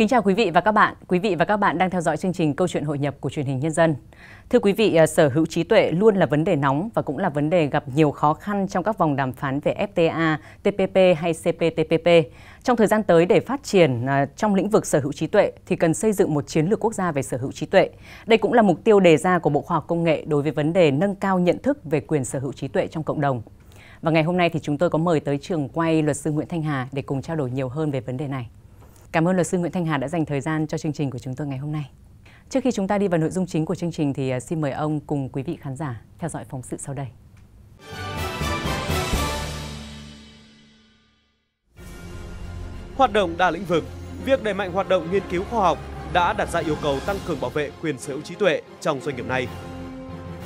Kính chào quý vị và các bạn. Quý vị và các bạn đang theo dõi chương trình Câu chuyện hội nhập của truyền hình nhân dân. Thưa quý vị, à, sở hữu trí tuệ luôn là vấn đề nóng và cũng là vấn đề gặp nhiều khó khăn trong các vòng đàm phán về FTA, TPP hay CPTPP. Trong thời gian tới để phát triển à, trong lĩnh vực sở hữu trí tuệ thì cần xây dựng một chiến lược quốc gia về sở hữu trí tuệ. Đây cũng là mục tiêu đề ra của Bộ Khoa học Công nghệ đối với vấn đề nâng cao nhận thức về quyền sở hữu trí tuệ trong cộng đồng. Và ngày hôm nay thì chúng tôi có mời tới trường quay luật sư Nguyễn Thanh Hà để cùng trao đổi nhiều hơn về vấn đề này. Cảm ơn luật sư Nguyễn Thanh Hà đã dành thời gian cho chương trình của chúng tôi ngày hôm nay. Trước khi chúng ta đi vào nội dung chính của chương trình thì à, xin mời ông cùng quý vị khán giả theo dõi phóng sự sau đây. Hoạt động đa lĩnh vực, việc đẩy mạnh hoạt động nghiên cứu khoa học đã đặt ra yêu cầu tăng cường bảo vệ quyền sở hữu trí tuệ trong doanh nghiệp này.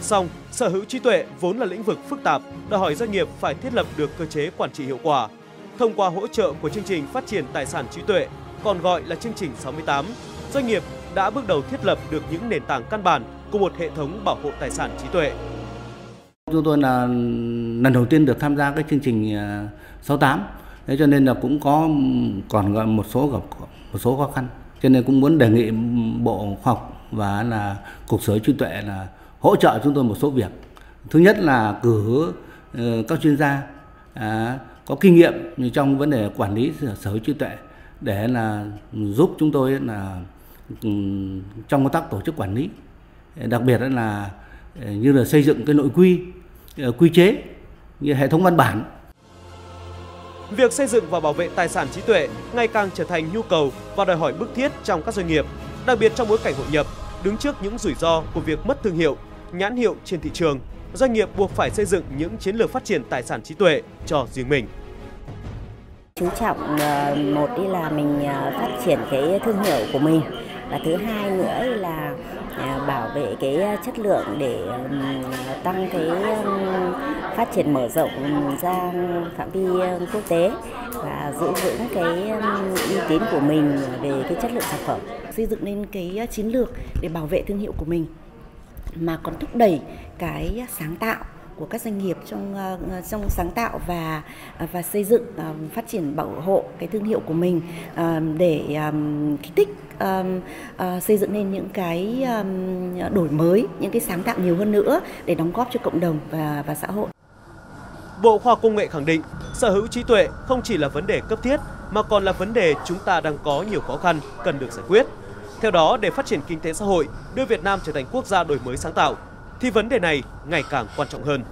Song, sở hữu trí tuệ vốn là lĩnh vực phức tạp, đòi hỏi doanh nghiệp phải thiết lập được cơ chế quản trị hiệu quả, Thông qua hỗ trợ của chương trình phát triển tài sản trí tuệ, còn gọi là chương trình 68, doanh nghiệp đã bước đầu thiết lập được những nền tảng căn bản của một hệ thống bảo hộ tài sản trí tuệ. Chúng tôi là lần đầu tiên được tham gia cái chương trình à, 68, thế cho nên là cũng có còn gọi một số gặp một số khó khăn. Cho nên cũng muốn đề nghị Bộ Khoa học và là Cục Sở trí tuệ là hỗ trợ chúng tôi một số việc. Thứ nhất là cử ờ, các chuyên gia à, có kinh nghiệm trong vấn đề quản lý sở hữu trí tuệ để là giúp chúng tôi là ừ, trong công tác tổ chức quản lý. Đặc biệt là ừ, như là xây dựng cái nội quy ừ, quy chế như hệ thống văn bản. Việc xây dựng và bảo vệ tài sản trí tuệ ngày càng trở thành nhu cầu và đòi hỏi bức thiết trong các doanh nghiệp, đặc biệt trong bối cảnh hội nhập, đứng trước những rủi ro của việc mất thương hiệu, nhãn hiệu trên thị trường. Doanh nghiệp buộc phải xây dựng những chiến lược phát triển tài sản trí tuệ cho riêng mình. Chú trọng ờ, một đi là mình ờ, phát triển cái thương hiệu của mình. Và thứ hai nữa là ờ, bảo vệ cái chất lượng để tăng cái phát triển mở rộng ra phạm vi quốc tế và giữ vững cái uy tín của mình về cái chất lượng sản phẩm. Xây dựng nên cái chiến lược để bảo vệ thương hiệu của mình mà còn thúc đẩy cái sáng tạo của các doanh nghiệp trong ờ, ờ, trong sáng tạo và ờ, và xây dựng phát triển bảo hộ cái thương hiệu của mình để kích thích xây dựng nên những cái đổi mới những cái sáng tạo nhiều hơn nữa để đóng góp cho cộng đồng và và xã hội. Bộ Khoa học Công nghệ khẳng định sở hữu trí tuệ không chỉ là vấn đề cấp thiết mà còn là vấn đề chúng ta đang có nhiều khó khăn cần được giải quyết. Theo đó, để phát triển kinh tế xã hội, đưa Việt Nam trở thành quốc gia đổi mới sáng tạo, thì vấn đề này ngày càng quan trọng hơn.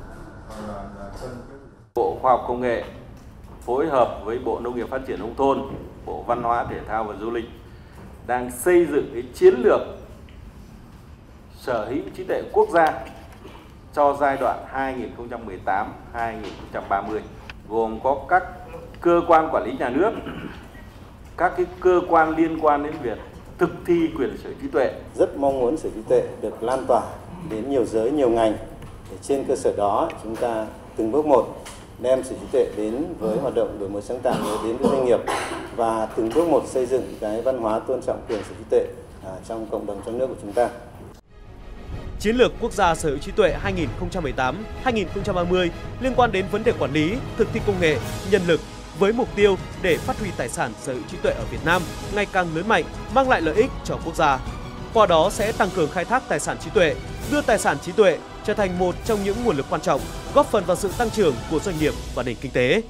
Bộ Khoa học Công nghệ phối hợp với Bộ Nông nghiệp Phát triển Nông thôn, Bộ Văn hóa Thể thao và Du lịch đang xây dựng cái chiến lược sở hữu trí tuệ quốc gia cho giai đoạn 2018-2030 gồm có các cơ quan quản lý nhà nước, các cái cơ quan liên quan đến việc thực thi quyền sở hữu trí tuệ. Rất mong muốn sở hữu trí tuệ được lan tỏa đến nhiều giới, nhiều ngành. Để trên cơ sở đó chúng ta từng bước một đem sở hữu trí tuệ đến với hoạt động đổi mới sáng tạo đến với doanh nghiệp và từng bước một xây dựng cái văn hóa tôn trọng quyền sở hữu trí tuệ à, trong cộng đồng trong nước của chúng ta. Chiến lược quốc gia sở hữu trí tuệ 2018-2030 liên quan đến vấn đề quản lý, thực thi công nghệ, nhân lực với mục tiêu để phát huy tài sản sở hữu trí tuệ ở Việt Nam ngày càng lớn mạnh, mang lại lợi ích cho quốc gia. Qua đó sẽ tăng cường khai thác tài sản trí tuệ, đưa tài sản trí tuệ trở thành một trong những nguồn lực quan trọng góp phần vào sự tăng trưởng của doanh nghiệp và nền kinh tế.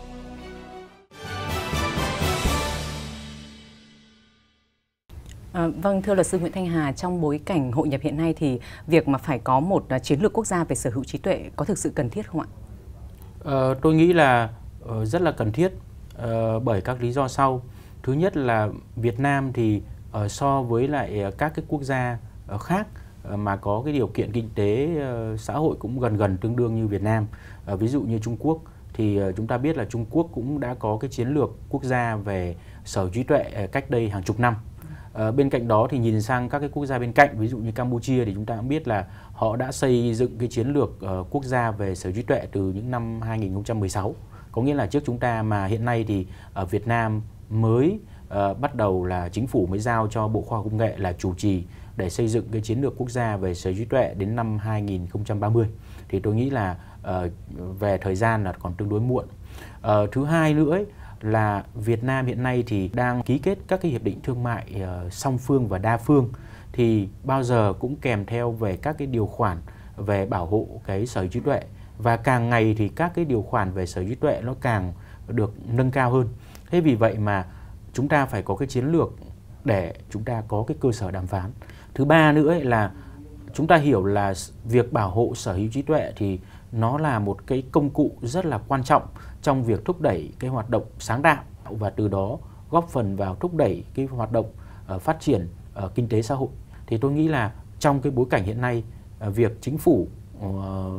À, vâng, thưa luật sư Nguyễn Thanh Hà, trong bối cảnh hội nhập hiện nay thì việc mà phải có một à, chiến lược quốc gia về sở hữu trí tuệ có thực sự cần thiết không ạ? À, tôi nghĩ là uh, rất là cần thiết uh, bởi các lý do sau. Thứ nhất là Việt Nam thì Ờ, so với lại ờ, các cái quốc gia ờ, khác mà có cái điều kiện kinh tế xã hội cũng gần gần tương đương như Việt Nam. Ví dụ như Trung Quốc thì chúng ta biết là Trung Quốc cũng đã có cái chiến lược quốc gia về sở trí tuệ cách đây hàng chục năm. Bên cạnh đó thì nhìn sang các cái quốc gia bên cạnh, ví dụ như Campuchia thì chúng ta cũng biết là họ đã xây dựng cái chiến lược quốc gia về sở trí tuệ từ những năm 2016 có nghĩa là trước chúng ta mà hiện nay thì ở Việt Nam mới uh, bắt đầu là chính phủ mới giao cho Bộ Khoa học Công nghệ là chủ trì để xây dựng cái chiến lược quốc gia về sở hữu trí tuệ đến năm 2030 thì tôi nghĩ là uh, về thời gian là còn tương đối muộn. Uh, thứ hai nữa ấy, là Việt Nam hiện nay thì đang ký kết các cái hiệp định thương mại uh, song phương và đa phương thì bao giờ cũng kèm theo về các cái điều khoản về bảo hộ cái sở hữu trí tuệ và càng ngày thì các cái điều khoản về sở hữu trí tuệ nó càng được nâng cao hơn. Thế vì vậy mà chúng ta phải có cái chiến lược để chúng ta có cái cơ sở đàm phán. Thứ ba nữa là chúng ta hiểu là việc bảo hộ sở hữu trí tuệ thì nó là một cái công cụ rất là quan trọng trong việc thúc đẩy cái hoạt động sáng tạo và từ đó góp phần vào thúc đẩy cái hoạt động uh, phát triển uh, kinh tế xã hội. Thì tôi nghĩ là trong cái bối cảnh hiện nay uh, việc chính phủ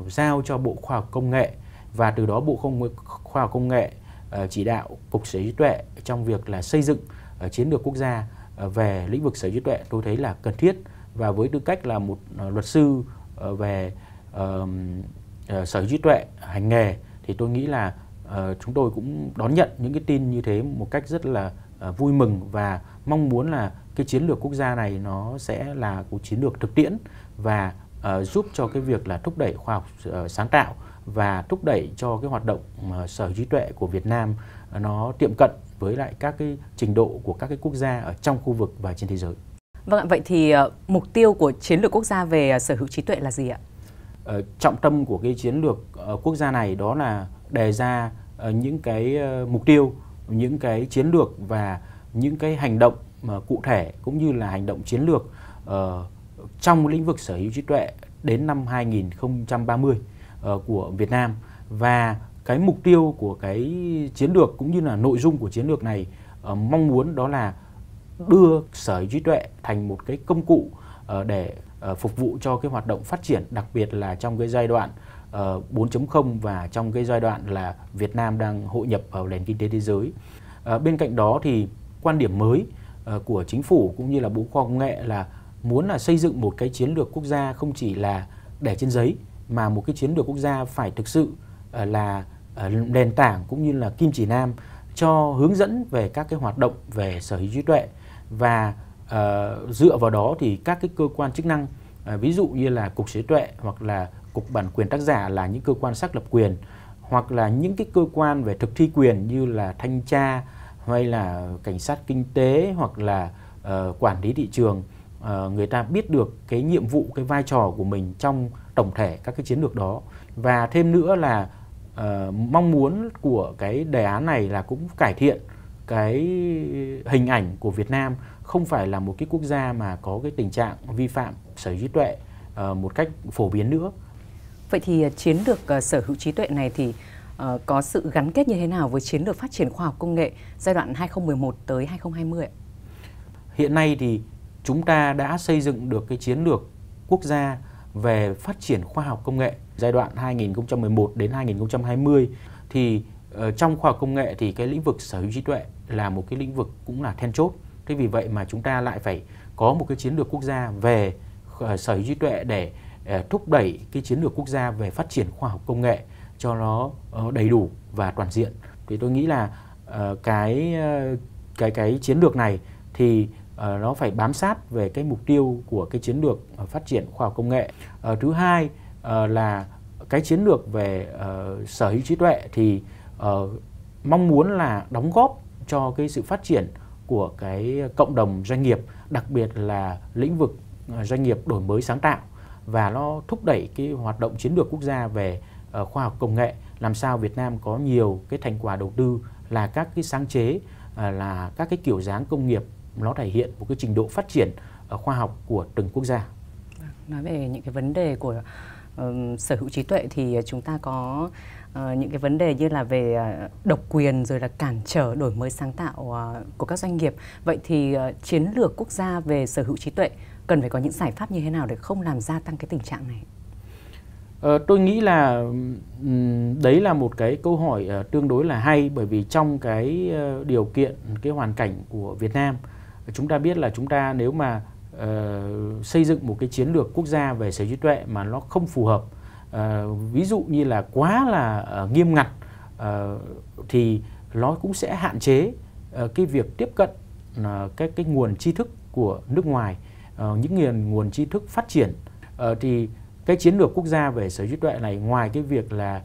giao cho Bộ Khoa học Công nghệ và từ đó Bộ Không Khoa học Công nghệ Ờ, chỉ đạo cục sở hữu trí tuệ trong việc là xây dựng ờ, chiến lược quốc gia ờ, về lĩnh vực sở hữu trí tuệ tôi thấy là cần thiết. Và với tư cách là một luật sư về sở hữu trí tuệ hành nghề thì tôi nghĩ là uh, chúng tôi cũng đón nhận những cái tin như thế một cách rất là uh, vui mừng và mong muốn là cái chiến lược quốc gia này nó sẽ là một chiến lược thực tiễn và uh, giúp cho cái việc là thúc đẩy khoa học uh, sáng tạo và thúc đẩy cho cái hoạt động uh, sở hữu trí tuệ của Việt Nam uh, nó tiệm cận với lại các cái trình độ của các cái quốc gia ở trong khu vực và trên thế giới. Vâng ạ, vậy thì uh, mục tiêu của chiến lược quốc gia về sở hữu trí tuệ là gì ạ? Trọng tâm của cái chiến lược quốc gia này đó là đề ra những cái mục tiêu, những cái chiến lược và những cái hành động uh, cụ thể cũng như là hành động chiến lược trong lĩnh vực sở hữu trí tuệ đến năm 2030 uh, Ờ, của Việt Nam và cái mục tiêu của cái chiến lược cũng như là nội dung của chiến lược này uh, mong muốn đó là đưa sở hữu trí tuệ thành một cái công cụ uh, để uh, phục vụ cho cái hoạt động phát triển đặc biệt là trong cái giai đoạn uh, 4.0 và trong cái giai đoạn là Việt Nam đang hội nhập vào nền kinh tế thế giới. Uh, bên cạnh đó thì quan điểm mới uh, của chính phủ cũng như là Bộ Khoa học Công nghệ là muốn là xây dựng một cái chiến lược quốc gia không chỉ là để trên giấy mà một cái chiến lược quốc gia phải thực sự uh, là uh, nền tảng cũng như là kim chỉ nam cho hướng dẫn về các cái hoạt động về sở hữu trí tuệ. Và uh, dựa vào đó thì các cái cơ quan chức năng uh, ví dụ như là cục sở hữu tuệ hoặc là cục bản quyền tác giả là những cơ quan xác lập quyền hoặc là những cái cơ quan về thực thi quyền như là thanh tra hay là cảnh sát kinh tế hoặc là uh, quản lý thị trường uh, người ta biết được cái nhiệm vụ cái vai trò của mình trong tổng thể các cái chiến lược đó và thêm nữa là uh, mong muốn của cái đề án này là cũng cải thiện cái hình ảnh của Việt Nam không phải là một cái quốc gia mà có cái tình trạng vi phạm sở hữu trí tuệ uh, một cách phổ biến nữa. Vậy thì chiến lược uh, sở hữu trí tuệ này thì uh, có sự gắn kết như thế nào với chiến lược phát triển khoa học công nghệ giai đoạn 2011 tới 2020 ạ? Hiện nay thì chúng ta đã xây dựng được cái chiến lược quốc gia về phát triển khoa học công nghệ giai đoạn 2011 đến 2020 thì ờ, trong khoa học công nghệ thì cái lĩnh vực sở hữu trí tuệ là một cái lĩnh vực cũng là then chốt. Thế vì vậy mà chúng ta lại phải có một cái chiến lược quốc gia về ờ, sở hữu trí tuệ để ờ, thúc đẩy cái chiến lược quốc gia về phát triển khoa học công nghệ cho nó đầy đủ và toàn diện. Thì tôi nghĩ là cái cái cái chiến lược này thì Ờ, nó phải bám sát về cái mục tiêu của cái chiến lược ờ, phát triển khoa học công nghệ. Ờ, thứ hai là cái chiến lược về sở hữu trí tuệ thì mong muốn là đóng góp cho cái sự phát triển của cái cộng đồng doanh nghiệp, đặc biệt là lĩnh vực doanh nghiệp đổi mới sáng tạo và nó thúc đẩy cái hoạt động chiến lược quốc gia về khoa học công nghệ làm sao Việt Nam có nhiều cái thành quả đầu tư là các cái sáng chế là các cái kiểu dáng công nghiệp nó thể hiện một cái trình độ phát triển uh, khoa học của từng quốc gia. Vâng, nói về những cái vấn đề của uh, sở hữu trí tuệ thì chúng ta có uh, những cái vấn đề như là về uh, độc quyền rồi là cản trở đổi mới sáng tạo uh, của các doanh nghiệp. Vậy thì uh, chiến lược quốc gia về sở hữu trí tuệ cần phải có những giải pháp như thế nào để không làm gia tăng cái tình trạng này? Ờ, tôi nghĩ là đấy là một cái câu hỏi uh, tương đối là hay bởi vì trong cái uh, điều kiện cái hoàn cảnh của Việt Nam chúng ta biết là chúng ta nếu mà uh, xây dựng một cái chiến lược quốc gia về sở hữu trí tuệ mà nó không phù hợp uh, ví dụ như là quá là uh, nghiêm ngặt uh, thì nó cũng sẽ hạn chế uh, cái việc tiếp cận uh, cái cái nguồn tri thức của nước ngoài uh, những nguồn nguồn tri thức phát triển. Uh, thì cái chiến lược quốc gia về sở hữu trí tuệ này ngoài cái việc là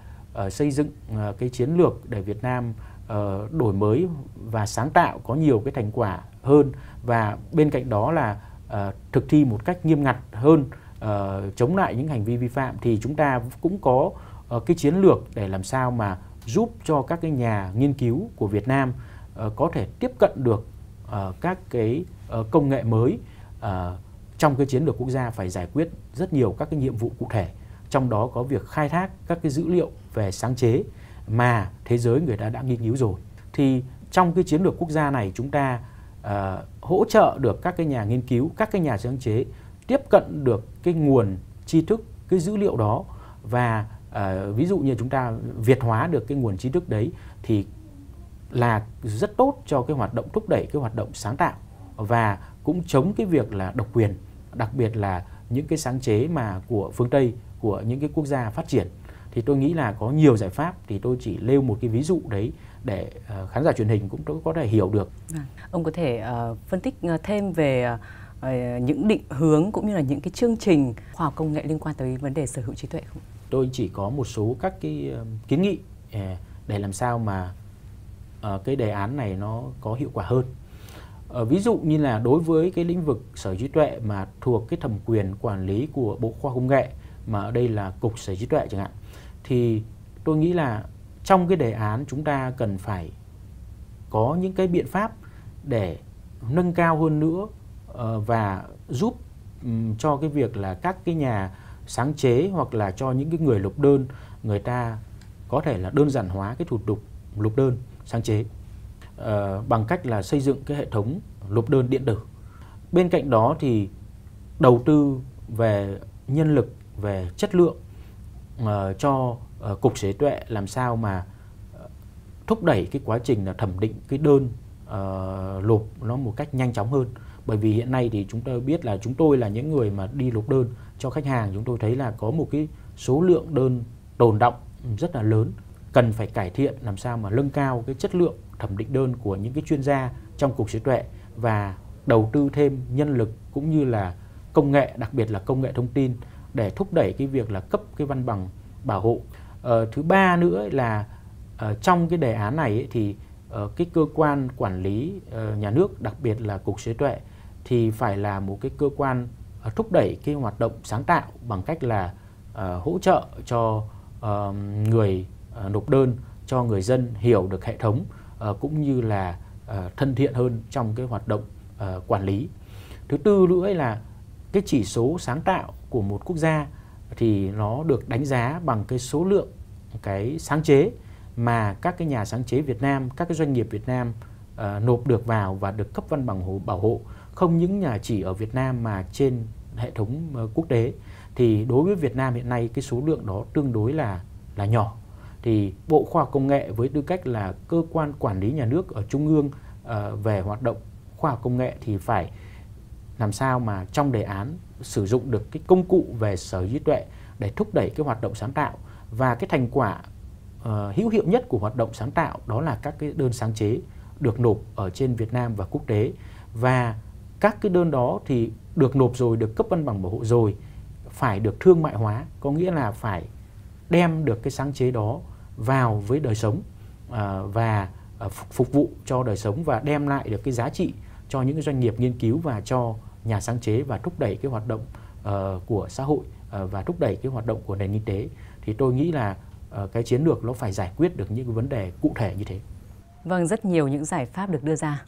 uh, xây dựng uh, cái chiến lược để Việt Nam uh, đổi mới và sáng tạo có nhiều cái thành quả hơn. Và bên cạnh đó là uh, thực thi một cách nghiêm ngặt hơn uh, chống lại những hành vi vi phạm thì chúng ta cũng có uh, cái chiến lược để làm sao mà giúp cho các cái nhà nghiên cứu của Việt Nam uh, có thể tiếp cận được uh, các cái uh, công nghệ mới uh, trong cái chiến lược quốc gia phải giải quyết rất nhiều các cái nhiệm vụ cụ thể. Trong đó có việc khai thác các cái dữ liệu về sáng chế mà thế giới người ta đã nghiên cứu rồi. Thì trong cái chiến lược quốc gia này chúng ta uh, hỗ trợ được các cái nhà nghiên cứu các cái nhà sáng chế tiếp cận được cái nguồn tri thức cái dữ liệu đó và uh, ví dụ như chúng ta việt hóa được cái nguồn tri thức đấy thì là rất tốt cho cái hoạt động thúc đẩy cái hoạt động sáng tạo và cũng chống cái việc là độc quyền đặc biệt là những cái sáng chế mà của phương Tây của những cái quốc gia phát triển thì tôi nghĩ là có nhiều giải pháp thì tôi chỉ nêu một cái ví dụ đấy để uh, khán giả truyền hình cũng có thể hiểu được. À, ông có thể uh, phân tích thêm về uh, những định hướng cũng như là những cái chương trình khoa học công nghệ liên quan tới vấn đề sở hữu trí tuệ không? Tôi chỉ có một số các cái kiến nghị để làm sao mà cái đề án này nó có hiệu quả hơn. Ví dụ như là đối với cái lĩnh vực sở trí tuệ mà thuộc cái thẩm quyền quản lý của Bộ Khoa học Công nghệ mà ở đây là cục sở hữu trí tuệ chẳng hạn thì tôi nghĩ là trong cái đề án chúng ta cần phải có những cái biện pháp để nâng cao hơn nữa ờ, và giúp cho cái việc là các cái nhà sáng chế hoặc là cho những cái người nộp đơn, người ta có thể là đơn giản hóa cái thủ tục nộp đơn, sáng chế ờ, bằng cách là xây dựng cái hệ thống nộp đơn điện tử. Bên cạnh đó thì đầu tư về nhân lực, về chất lượng uh, cho uh, cục sở tuệ làm sao mà ờ, thúc đẩy cái quá trình là thẩm định cái đơn uh, lộp nó một cách nhanh chóng hơn. Bởi vì hiện nay thì chúng tôi biết là chúng tôi là những người mà đi lộp đơn cho khách hàng chúng tôi thấy là có một cái số lượng đơn tồn động rất là lớn. Cần phải cải thiện làm sao mà nâng cao cái chất lượng thẩm định đơn của những cái chuyên gia trong cục sở tuệ và đầu tư thêm nhân lực cũng như là công nghệ đặc biệt là công nghệ thông tin để thúc đẩy cái việc là cấp cái văn bằng bảo hộ. Ờ, thứ ba nữa là uh, trong cái đề án này ấy, thì uh, cái cơ quan quản lý uh, nhà nước đặc biệt là cục trí tuệ thì phải là một cái cơ quan uh, thúc đẩy cái hoạt động sáng tạo bằng cách là uh, hỗ trợ cho uh, người uh, nộp đơn cho người dân hiểu được hệ thống uh, cũng như là uh, thân thiện hơn trong cái hoạt động uh, quản lý. Thứ tư nữa là cái chỉ số sáng tạo của một quốc gia thì nó được đánh giá bằng cái số lượng cái sáng chế mà các cái nhà sáng chế Việt Nam, các cái doanh nghiệp Việt Nam uh, nộp được vào và được cấp văn bằng bảo hộ. Không những nhà chỉ ở Việt Nam mà trên hệ thống uh, quốc tế. Thì đối với Việt Nam hiện nay cái số lượng đó tương đối là là nhỏ. Thì Bộ Khoa học Công nghệ với tư cách là cơ quan quản lý nhà nước ở trung ương uh, về hoạt động khoa học công nghệ thì phải làm sao mà trong đề án sử dụng được cái công cụ về sở hữu trí tuệ để thúc đẩy cái hoạt động sáng tạo. Và cái thành quả uh, hữu hiệu nhất của hoạt động sáng tạo đó là các cái đơn sáng chế được nộp ở trên Việt Nam và quốc tế. Và các cái đơn đó thì được nộp rồi được cấp văn bằng bảo hộ rồi phải được thương mại hóa có nghĩa là phải đem được cái sáng chế đó vào với đời sống uh, và uh, phục vụ cho đời sống và đem lại được cái giá trị cho những doanh nghiệp nghiên cứu và cho nhà sáng chế và thúc đẩy cái hoạt động uh, của xã hội uh, và thúc đẩy cái hoạt động của nền kinh tế thì tôi nghĩ là uh, cái chiến lược nó phải giải quyết được những cái vấn đề cụ thể như thế. Vâng, rất nhiều những giải pháp được đưa ra.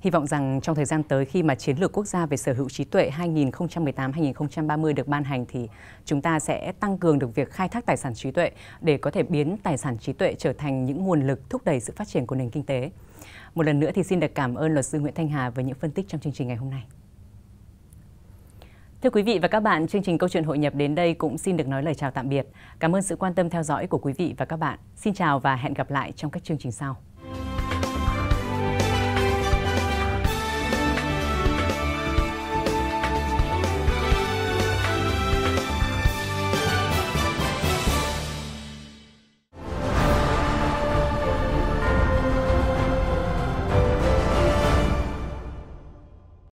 Hy vọng rằng trong thời gian tới khi mà chiến lược quốc gia về sở hữu trí tuệ 2018-2030 được ban hành thì chúng ta sẽ tăng cường được việc khai thác tài sản trí tuệ để có thể biến tài sản trí tuệ trở thành những nguồn lực thúc đẩy sự phát triển của nền kinh tế. Một lần nữa thì xin được cảm ơn luật sư Nguyễn Thanh Hà với những phân tích trong chương trình ngày hôm nay. Thưa quý vị và các bạn, chương trình Câu chuyện hội nhập đến đây cũng xin được nói lời chào tạm biệt. Cảm ơn sự quan tâm theo dõi của quý vị và các bạn. Xin chào và hẹn gặp lại trong các chương trình sau.